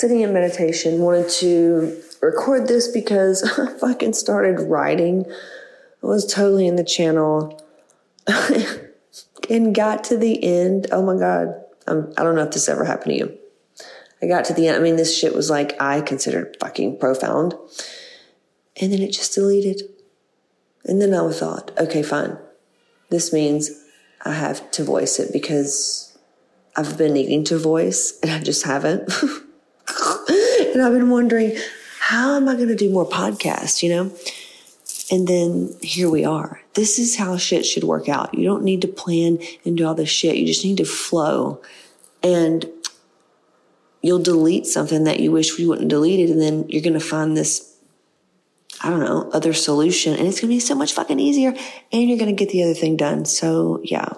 sitting in meditation, wanted to record this because I fucking started writing. I was totally in the channel and got to the end. Oh my God. I'm, I don't know if this ever happened to you. I got to the end. I mean, this shit was like, I considered fucking profound. And then it just deleted. And then I thought, okay, fine. This means I have to voice it because I've been needing to voice and I just haven't. and I've been wondering, how am I going to do more podcasts, you know? And then here we are. This is how shit should work out. You don't need to plan and do all this shit. You just need to flow. And you'll delete something that you wish you wouldn't deleted. And then you're going to find this, I don't know, other solution. And it's going to be so much fucking easier. And you're going to get the other thing done. So yeah.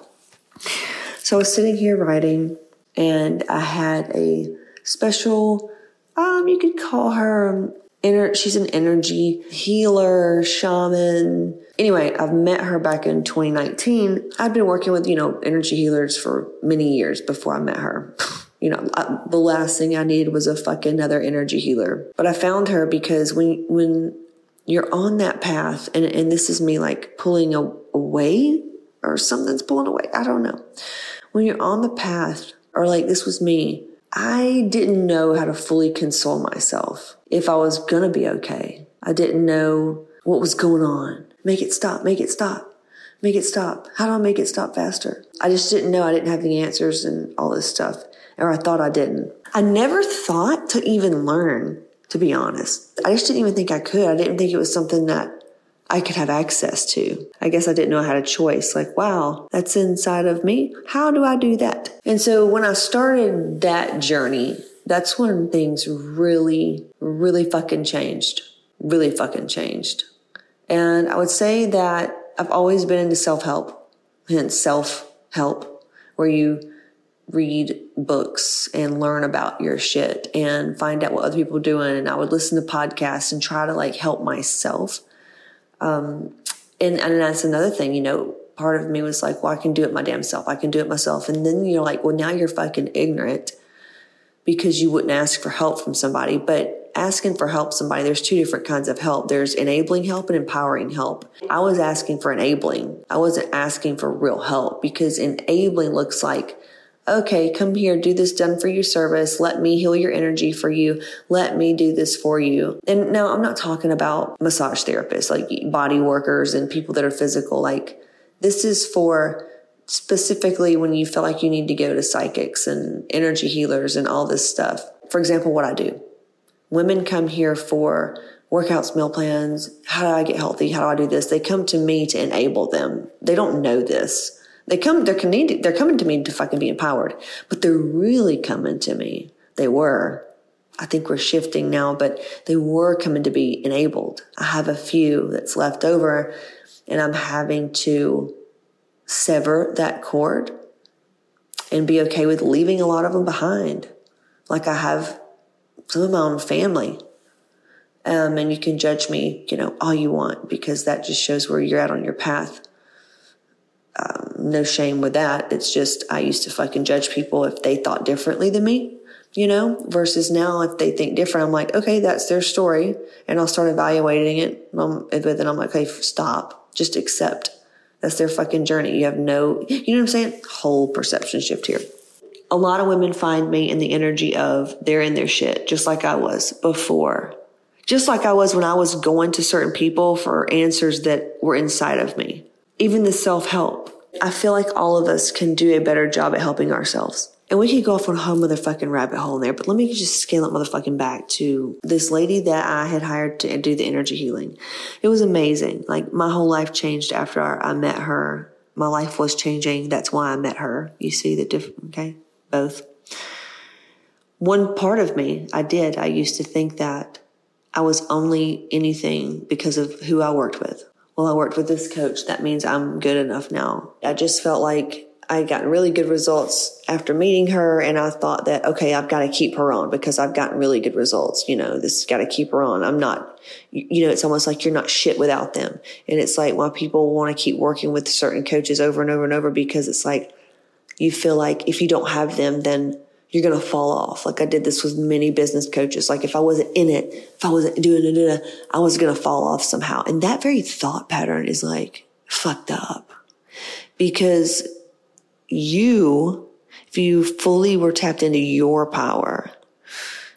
So I was sitting here writing and I had a special, um, you could call her um, Ener- she's an energy healer, shaman. Anyway, I've met her back in 2019. I've been working with, you know, energy healers for many years before I met her. you know, I, the last thing I needed was a fucking other energy healer. But I found her because when, when you're on that path and, and this is me like pulling a, away or something's pulling away. I don't know. When you're on the path or like this was me, I didn't know how to fully console myself if I was going to be okay. I didn't know what was going on. Make it stop, make it stop, make it stop. How do I make it stop faster? I just didn't know. I didn't have the answers and all this stuff, or I thought I didn't. I never thought to even learn, to be honest. I just didn't even think I could. I didn't think it was something that I could have access to. I guess I didn't know I had a choice. Like, wow, that's inside of me. How do I do that? And so when I started that journey, that's when things really, really fucking changed. Really fucking changed. And I would say that I've always been into self help, hence self help, where you read books and learn about your shit and find out what other people are doing. And I would listen to podcasts and try to like help myself um, and, and that's another thing, you know, part of me was like, well, I can do it my damn self. I can do it myself. And then you're like, well, now you're fucking ignorant because you wouldn't ask for help from somebody. But asking for help somebody, there's two different kinds of help. There's enabling help and empowering help. I was asking for enabling. I wasn't asking for real help because enabling looks like okay, come here, do this done for your service. Let me heal your energy for you. Let me do this for you. And now I'm not talking about massage therapists, like body workers and people that are physical. Like this is for specifically when you feel like you need to go to psychics and energy healers and all this stuff. For example, what I do. Women come here for workouts, meal plans. How do I get healthy? How do I do this? They come to me to enable them. They don't know this. They come, they're coming, they're coming to me to fucking be empowered, but they're really coming to me. They were. I think we're shifting now, but they were coming to be enabled. I have a few that's left over and I'm having to sever that cord and be okay with leaving a lot of them behind. Like I have some of my own family. Um, and you can judge me, you know, all you want because that just shows where you're at on your path um, no shame with that. It's just I used to fucking judge people if they thought differently than me, you know, versus now if they think different, I'm like, okay, that's their story. And I'll start evaluating it. Um, but then I'm like, okay, stop. Just accept. That's their fucking journey. You have no, you know what I'm saying? Whole perception shift here. A lot of women find me in the energy of they're in their shit, just like I was before. Just like I was when I was going to certain people for answers that were inside of me even the self help. I feel like all of us can do a better job at helping ourselves. And we could go off on a whole motherfucking rabbit hole in there, but let me just scale it motherfucking back to this lady that I had hired to do the energy healing. It was amazing. Like my whole life changed after I met her. My life was changing. That's why I met her. You see the difference? okay? Both. One part of me, I did. I used to think that I was only anything because of who I worked with well, I worked with this coach. That means I'm good enough now. I just felt like I got really good results after meeting her. And I thought that, okay, I've got to keep her on because I've gotten really good results. You know, this got to keep her on. I'm not, you know, it's almost like you're not shit without them. And it's like why people want to keep working with certain coaches over and over and over because it's like you feel like if you don't have them, then you're going to fall off. Like I did this with many business coaches. Like if I wasn't in it, if I wasn't doing it, I was going to fall off somehow. And that very thought pattern is like fucked up because you, if you fully were tapped into your power,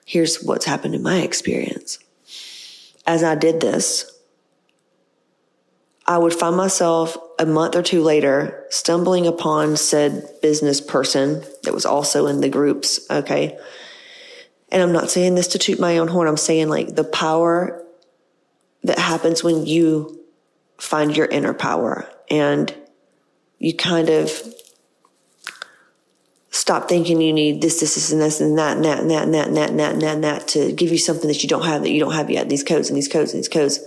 here's what's happened in my experience. As I did this, I would find myself a month or two later stumbling upon said business person that was also in the groups. Okay. And I'm not saying this to toot my own horn. I'm saying like the power that happens when you find your inner power and you kind of stop thinking you need this, this, this, and this, and that, and that, and that, and that, and that, and that, and that, and that to give you something that you don't have that you don't have yet. These codes and these codes and these codes.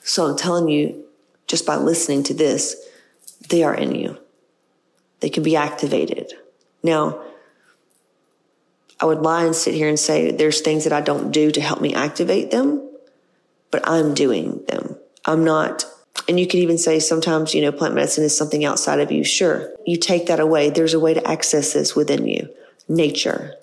So I'm telling you, just by listening to this, they are in you. They can be activated. Now, I would lie and sit here and say there's things that I don't do to help me activate them, but I'm doing them. I'm not, and you could even say sometimes, you know, plant medicine is something outside of you. Sure. You take that away. There's a way to access this within you. Nature,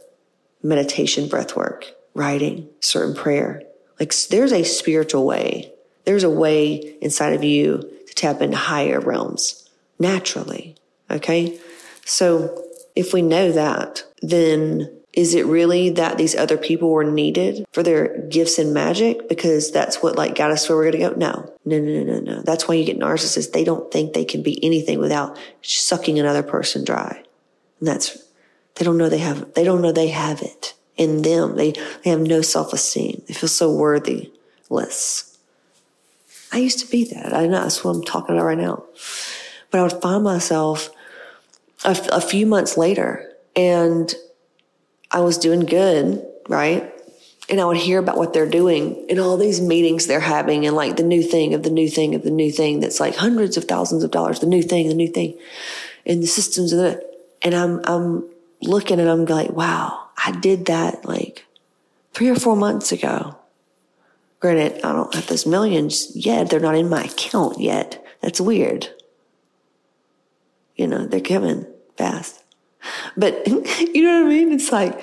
meditation, breath work, writing, certain prayer. Like there's a spiritual way there's a way inside of you to tap into higher realms naturally. Okay. So if we know that, then is it really that these other people were needed for their gifts and magic because that's what like got us where we're going to go? No, no, no, no, no. That's why you get narcissists. They don't think they can be anything without sucking another person dry. And that's, they don't know they have, they don't know they have it in them. They, they have no self esteem. They feel so worthless. I used to be that. I know that's what I'm talking about right now. But I would find myself a, a few months later and I was doing good, right? And I would hear about what they're doing and all these meetings they're having and like the new thing of the new thing of the new thing that's like hundreds of thousands of dollars, the new thing, the new thing, and the systems of the, and I'm, I'm looking and I'm like, wow, I did that like three or four months ago. Granted, I don't have those millions yet. They're not in my account yet. That's weird. You know, they're coming fast. But you know what I mean? It's like,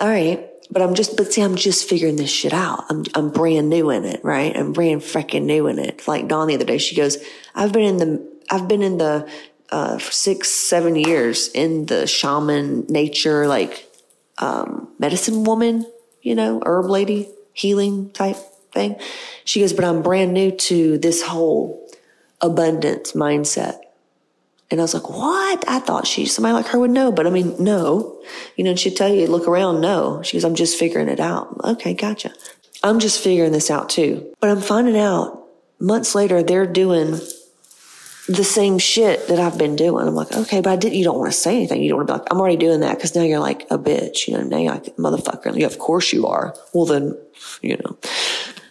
all right, but I'm just, but see, I'm just figuring this shit out. I'm, I'm brand new in it, right? I'm brand freaking new in it. Like Dawn the other day, she goes, I've been in the, I've been in the, uh, for six, seven years in the shaman nature, like, um, medicine woman, you know, herb lady, healing type thing. She goes, but I'm brand new to this whole abundance mindset. And I was like, what? I thought she, somebody like her would know, but I mean, no, you know, she'd tell you, look around. No, she goes, I'm just figuring it out. Okay. Gotcha. I'm just figuring this out too, but I'm finding out months later, they're doing the same shit that I've been doing. I'm like, okay, but I did, you don't want to say anything. You don't want to be like, I'm already doing that. Cause now you're like a bitch, you know, now you're like motherfucker. Of course you are. Well, then, you know,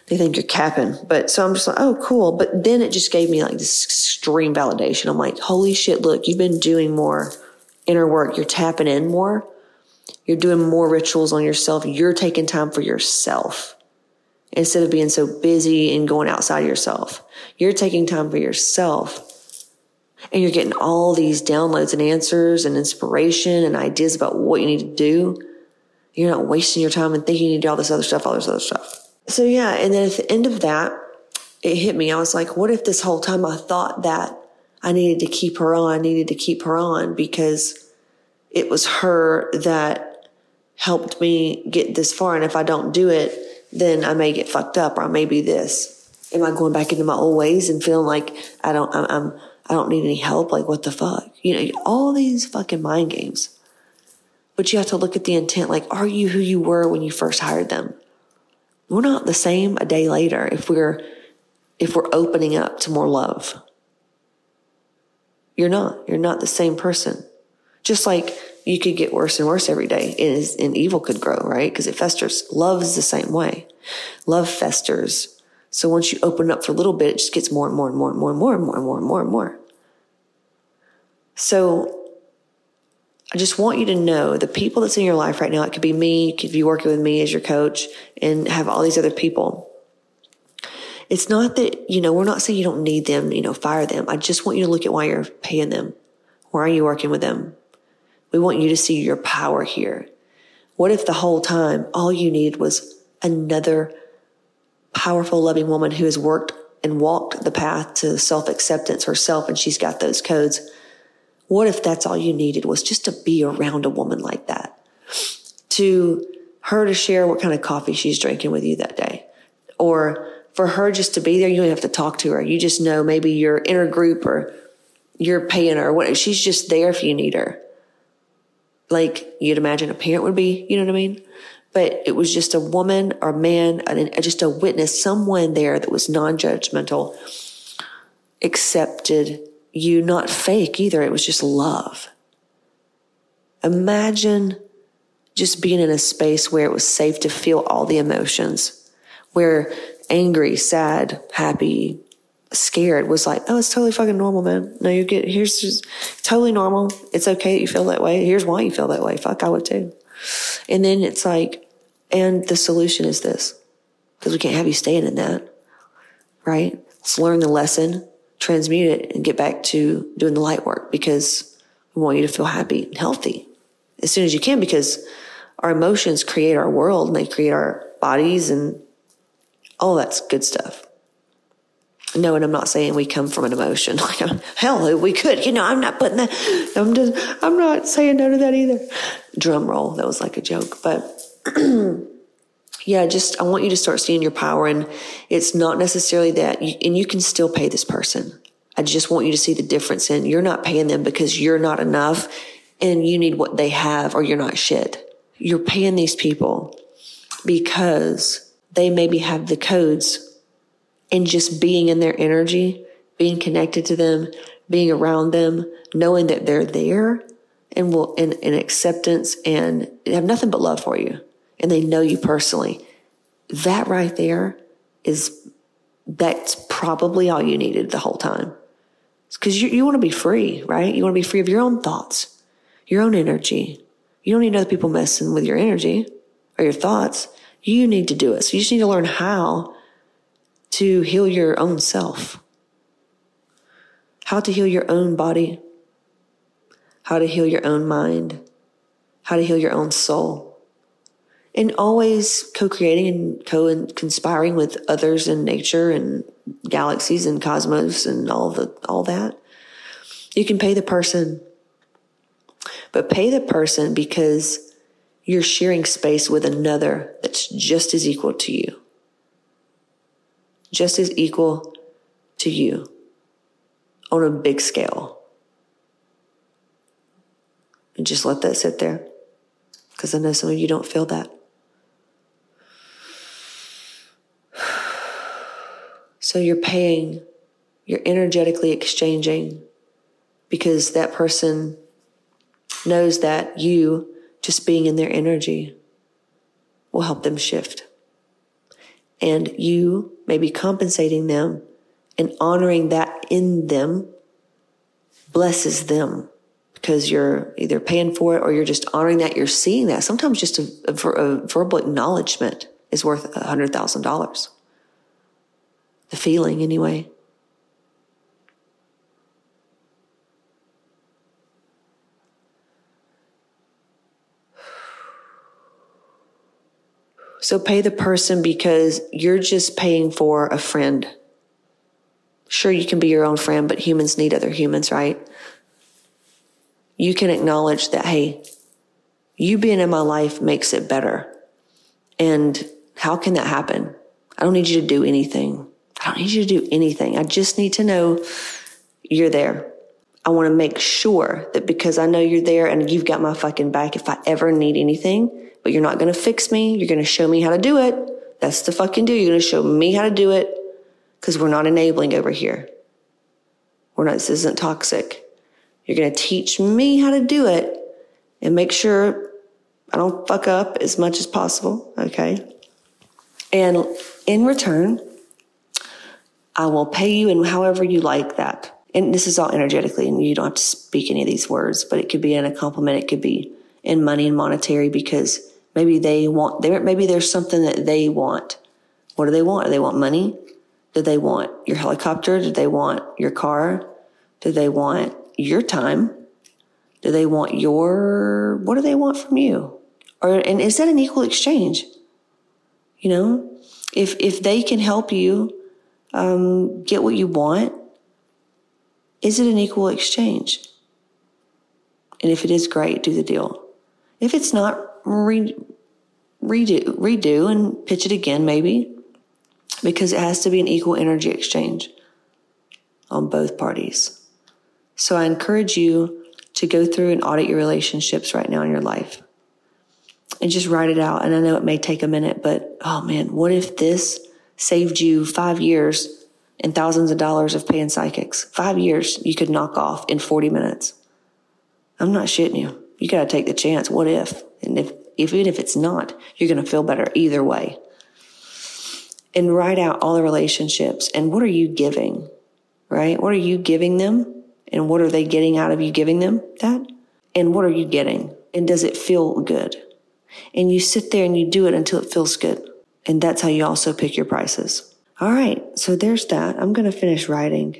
they think you're capping. But so I'm just like, oh, cool. But then it just gave me like this extreme validation. I'm like, holy shit, look, you've been doing more inner work. You're tapping in more. You're doing more rituals on yourself. You're taking time for yourself instead of being so busy and going outside of yourself. You're taking time for yourself and you're getting all these downloads and answers and inspiration and ideas about what you need to do. You're not wasting your time and thinking you need to do all this other stuff, all this other stuff. So yeah, and then at the end of that, it hit me. I was like, what if this whole time I thought that I needed to keep her on, I needed to keep her on because it was her that helped me get this far. And if I don't do it, then I may get fucked up or I may be this. Am I going back into my old ways and feeling like I don't, I'm, I'm I don't need any help? Like, what the fuck? You know, all these fucking mind games. But you have to look at the intent. Like, are you who you were when you first hired them? We're not the same a day later if we're if we're opening up to more love. You're not. You're not the same person. Just like you could get worse and worse every day and, and evil could grow, right? Because it festers. Love is the same way. Love festers. So once you open up for a little bit, it just gets more and more and more and more and more and more and more and more and more. So I just want you to know the people that's in your life right now. It could be me, could be working with me as your coach and have all these other people. It's not that, you know, we're not saying you don't need them, you know, fire them. I just want you to look at why you're paying them. Why are you working with them? We want you to see your power here. What if the whole time all you needed was another powerful, loving woman who has worked and walked the path to self acceptance herself and she's got those codes? What if that's all you needed was just to be around a woman like that? To her to share what kind of coffee she's drinking with you that day. Or for her just to be there, you don't have to talk to her. You just know maybe you're in her group or you're paying her. What she's just there if you need her. Like you'd imagine a parent would be, you know what I mean? But it was just a woman or a man, just a witness, someone there that was non-judgmental, accepted you, not fake either. It was just love. Imagine just being in a space where it was safe to feel all the emotions, where angry, sad, happy, scared was like, oh, it's totally fucking normal, man. No, you get, here's just totally normal. It's okay that you feel that way. Here's why you feel that way. Fuck, I would too. And then it's like, and the solution is this, because we can't have you staying in that, right? Let's learn the lesson, transmute it, and get back to doing the light work because we want you to feel happy and healthy as soon as you can because our emotions create our world and they create our bodies and all that's good stuff. No, and I'm not saying we come from an emotion. Like, hell, we could. You know, I'm not putting that. I'm just. I'm not saying no to that either. Drum roll. That was like a joke, but yeah, just I want you to start seeing your power, and it's not necessarily that. You, and you can still pay this person. I just want you to see the difference in you're not paying them because you're not enough, and you need what they have, or you're not shit. You're paying these people because they maybe have the codes and just being in their energy, being connected to them, being around them, knowing that they're there and will, in, in acceptance and have nothing but love for you. And they know you personally. That right there is, that's probably all you needed the whole time. Because you, you want to be free, right? You want to be free of your own thoughts, your own energy. You don't need other people messing with your energy or your thoughts. You need to do it. So you just need to learn how to heal your own self, how to heal your own body, how to heal your own mind, how to heal your own soul. And always co creating and co conspiring with others in nature and galaxies and cosmos and all the, all that. You can pay the person, but pay the person because you're sharing space with another that's just as equal to you just as equal to you on a big scale. And just let that sit there because I know some of you don't feel that. So you're paying, you're energetically exchanging because that person knows that you just being in their energy will help them shift. And you may be compensating them and honoring that in them blesses them because you're either paying for it or you're just honoring that. You're seeing that. Sometimes just a, a, a verbal acknowledgement is worth a hundred thousand dollars the feeling anyway So pay the person because you're just paying for a friend. Sure, you can be your own friend, but humans need other humans, right? You can acknowledge that, hey, you being in my life makes it better. And how can that happen? I don't need you to do anything. I don't need you to do anything. I just need to know you're there. I want to make sure that because I know you're there and you've got my fucking back, if I ever need anything, but you're not going to fix me. You're going to show me how to do it. That's the fucking do. You're going to show me how to do it because we're not enabling over here. We're not, this isn't toxic. You're going to teach me how to do it and make sure I don't fuck up as much as possible. Okay. And in return, I will pay you in however you like that. And this is all energetically, and you don't have to speak any of these words, but it could be in a compliment. It could be in money and monetary because Maybe they want, there, maybe there's something that they want. What do they want? Do they want money? Do they want your helicopter? Do they want your car? Do they want your time? Do they want your, what do they want from you? Or, and is that an equal exchange? You know, if, if they can help you, um, get what you want, is it an equal exchange? And if it is great, do the deal. If it's not, re- redo, redo and pitch it again, maybe, because it has to be an equal energy exchange on both parties. So I encourage you to go through and audit your relationships right now in your life and just write it out. And I know it may take a minute, but oh man, what if this saved you five years and thousands of dollars of paying psychics? Five years you could knock off in 40 minutes. I'm not shitting you. You got to take the chance. What if? And if, if even if it's not, you're going to feel better either way. And write out all the relationships and what are you giving? Right? What are you giving them? And what are they getting out of you giving them that? And what are you getting? And does it feel good? And you sit there and you do it until it feels good. And that's how you also pick your prices. All right. So there's that. I'm going to finish writing.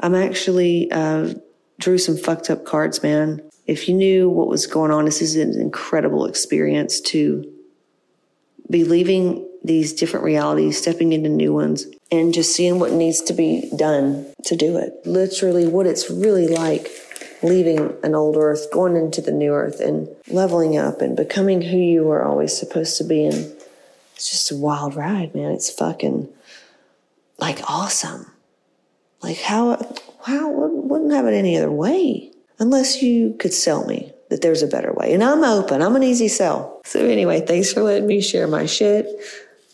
I'm actually, uh, drew some fucked up cards, man. If you knew what was going on, this is an incredible experience to be leaving these different realities, stepping into new ones, and just seeing what needs to be done to do it. Literally, what it's really like leaving an old earth, going into the new earth, and leveling up and becoming who you were always supposed to be. And it's just a wild ride, man. It's fucking like awesome. Like how how wouldn't have it any other way unless you could sell me that there's a better way. And I'm open. I'm an easy sell. So anyway, thanks for letting me share my shit.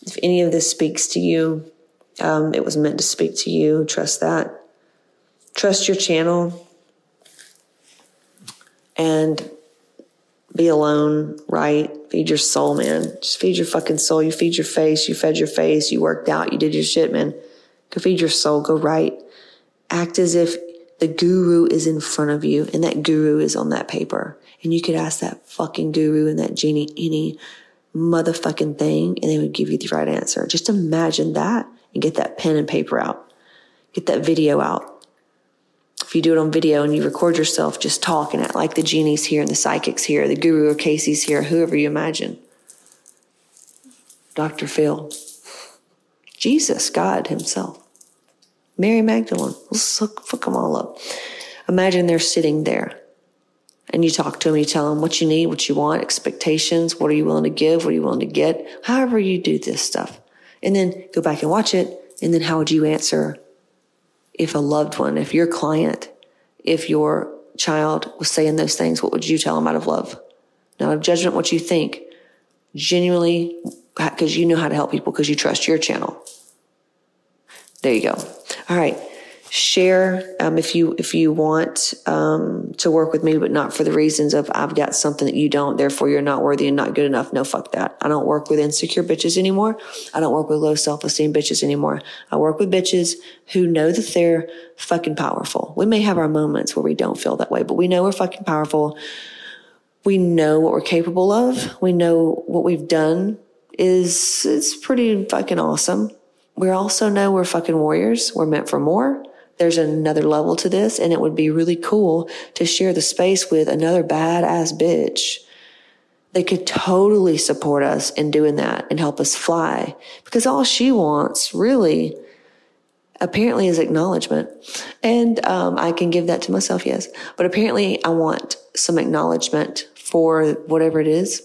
If any of this speaks to you, um, it was meant to speak to you. Trust that. Trust your channel. And be alone, right? Feed your soul, man. Just feed your fucking soul. You feed your face. You fed your face. You worked out. You did your shit, man. Go feed your soul. Go right. Act as if the guru is in front of you and that guru is on that paper. And you could ask that fucking guru and that genie any motherfucking thing and they would give you the right answer. Just imagine that and get that pen and paper out. Get that video out. If you do it on video and you record yourself just talking it like the genies here and the psychics here, the guru or Casey's here, whoever you imagine. Dr. Phil. Jesus, God himself. Mary Magdalene. Let's fuck them all up. Imagine they're sitting there and you talk to them, you tell them what you need, what you want, expectations, what are you willing to give, what are you willing to get, however you do this stuff. And then go back and watch it. And then how would you answer if a loved one, if your client, if your child was saying those things, what would you tell them out of love? Not of judgment, what you think. Genuinely, because you know how to help people because you trust your channel. There you go. All right. Share um, if you if you want um, to work with me, but not for the reasons of I've got something that you don't, therefore you're not worthy and not good enough. No, fuck that. I don't work with insecure bitches anymore. I don't work with low self esteem bitches anymore. I work with bitches who know that they're fucking powerful. We may have our moments where we don't feel that way, but we know we're fucking powerful. We know what we're capable of. We know what we've done is it's pretty fucking awesome we also know we're fucking warriors. We're meant for more. There's another level to this, and it would be really cool to share the space with another badass bitch. They could totally support us in doing that and help us fly because all she wants really apparently is acknowledgement. And um, I can give that to myself, yes. But apparently, I want some acknowledgement for whatever it is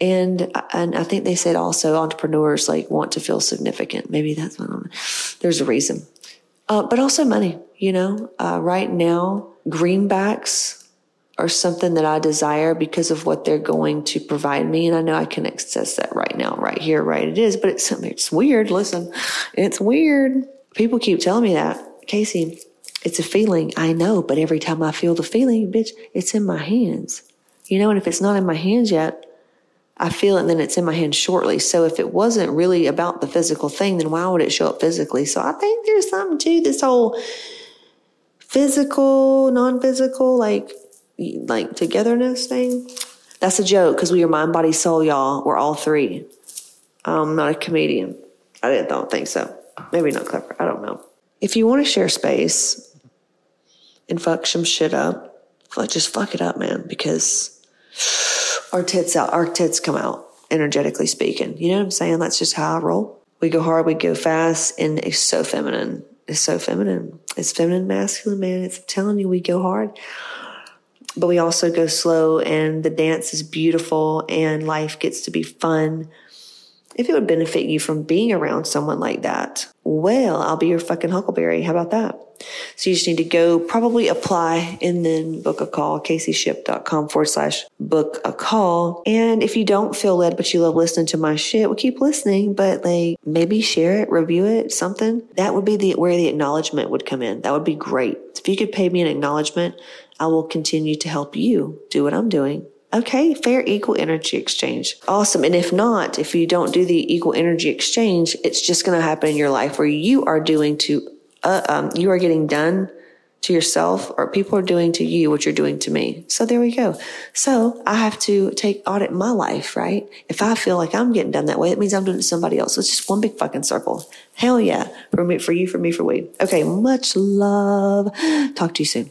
and and I think they said also entrepreneurs like want to feel significant. Maybe that's. Them. There's a reason, uh, but also money. You know, uh, right now greenbacks are something that I desire because of what they're going to provide me, and I know I can access that right now, right here, right. It is, but it's it's weird. Listen, it's weird. People keep telling me that, Casey. It's a feeling. I know, but every time I feel the feeling, bitch, it's in my hands. You know, and if it's not in my hands yet, I feel it and then it's in my hand shortly. So if it wasn't really about the physical thing, then why would it show up physically? So I think there's something to this whole physical, non-physical, like, like togetherness thing. That's a joke because we are mind, body, soul, y'all. We're all three. I'm not a comedian. I didn't don't think so. Maybe not clever. I don't know. If you want to share space and fuck some shit up, just fuck it up, man, because our tits out, our tits come out, energetically speaking. You know what I'm saying? That's just how I roll. We go hard, we go fast, and it's so feminine. It's so feminine. It's feminine, masculine, man. It's telling you we go hard, but we also go slow, and the dance is beautiful, and life gets to be fun if it would benefit you from being around someone like that, well, I'll be your fucking Huckleberry. How about that? So you just need to go probably apply and then book a call, caseyshipp.com forward slash book a call. And if you don't feel led, but you love listening to my shit, well, keep listening, but like maybe share it, review it, something. That would be the, where the acknowledgement would come in. That would be great. If you could pay me an acknowledgement, I will continue to help you do what I'm doing Okay, fair equal energy exchange. Awesome. And if not, if you don't do the equal energy exchange, it's just going to happen in your life where you are doing to, uh, um, you are getting done to yourself or people are doing to you what you're doing to me. So there we go. So I have to take audit my life, right? If I feel like I'm getting done that way, it means I'm doing it to somebody else. It's just one big fucking circle. Hell yeah. For me, for you, for me, for we. Okay. Much love. Talk to you soon.